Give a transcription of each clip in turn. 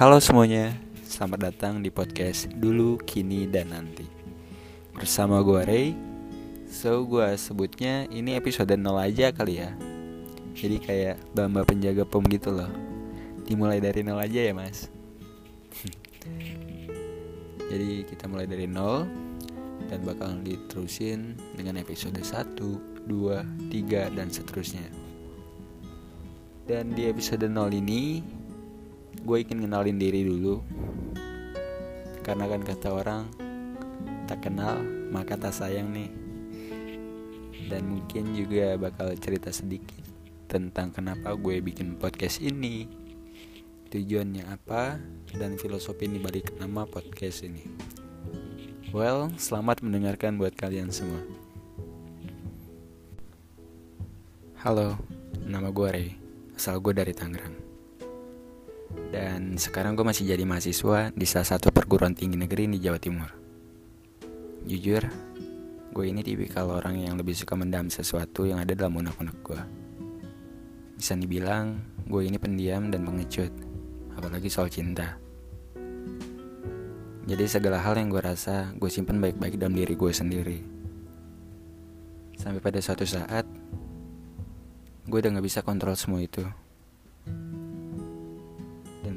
Halo semuanya, selamat datang di podcast Dulu, Kini, dan Nanti. Bersama gue Ray. So gue sebutnya ini episode 0 aja kali ya. Jadi kayak bamba penjaga pom gitu loh. Dimulai dari 0 aja ya mas. Jadi kita mulai dari 0 Dan bakal diterusin dengan episode 1, 2, 3, dan seterusnya. Dan di episode 0 ini gue ingin kenalin diri dulu. Karena kan kata orang tak kenal maka tak sayang nih. Dan mungkin juga bakal cerita sedikit tentang kenapa gue bikin podcast ini. Tujuannya apa dan filosofi ini balik nama podcast ini. Well selamat mendengarkan buat kalian semua. Halo nama gue Ray asal gue dari Tangerang dan sekarang gue masih jadi mahasiswa di salah satu perguruan tinggi negeri di Jawa Timur. Jujur, gue ini tipikal orang yang lebih suka mendam sesuatu yang ada dalam unek-unek gue. Bisa dibilang, gue ini pendiam dan pengecut, apalagi soal cinta. Jadi segala hal yang gue rasa, gue simpen baik-baik dalam diri gue sendiri. Sampai pada suatu saat, gue udah gak bisa kontrol semua itu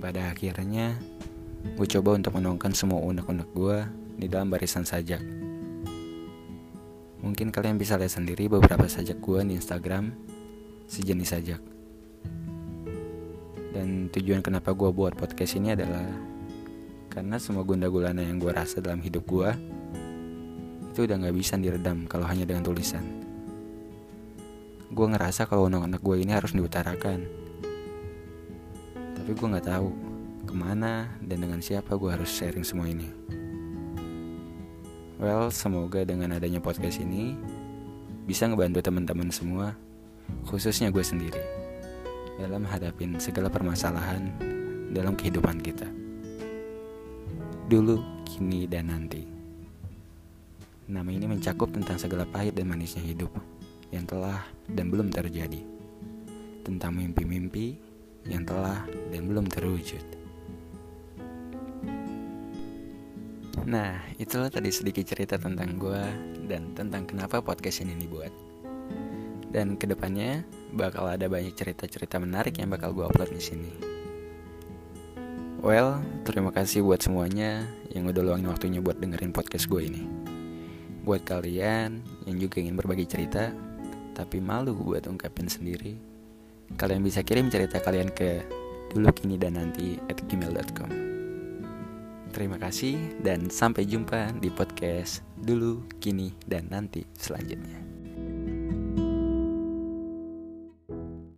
pada akhirnya, gue coba untuk menuangkan semua unek-unek gue di dalam barisan sajak. Mungkin kalian bisa lihat sendiri beberapa sajak gue di Instagram, sejenis sajak. Dan tujuan kenapa gue buat podcast ini adalah karena semua gunda gulana yang gue rasa dalam hidup gue itu udah gak bisa diredam kalau hanya dengan tulisan. Gue ngerasa kalau unek-unek gue ini harus diutarakan tapi gue nggak tahu ke mana dan dengan siapa gue harus sharing semua ini. Well, semoga dengan adanya podcast ini bisa ngebantu teman-teman semua, khususnya gue sendiri, dalam hadapin segala permasalahan dalam kehidupan kita. Dulu, kini, dan nanti. Nama ini mencakup tentang segala pahit dan manisnya hidup yang telah dan belum terjadi. Tentang mimpi-mimpi yang telah dan belum terwujud. Nah, itulah tadi sedikit cerita tentang gue dan tentang kenapa podcast ini dibuat. Dan ke depannya bakal ada banyak cerita-cerita menarik yang bakal gue upload di sini. Well, terima kasih buat semuanya yang udah luangin waktunya buat dengerin podcast gue ini. Buat kalian yang juga ingin berbagi cerita, tapi malu buat ungkapin sendiri, Kalian bisa kirim cerita kalian ke dulu kini dan nanti at gmail.com Terima kasih dan sampai jumpa di podcast dulu, kini, dan nanti selanjutnya.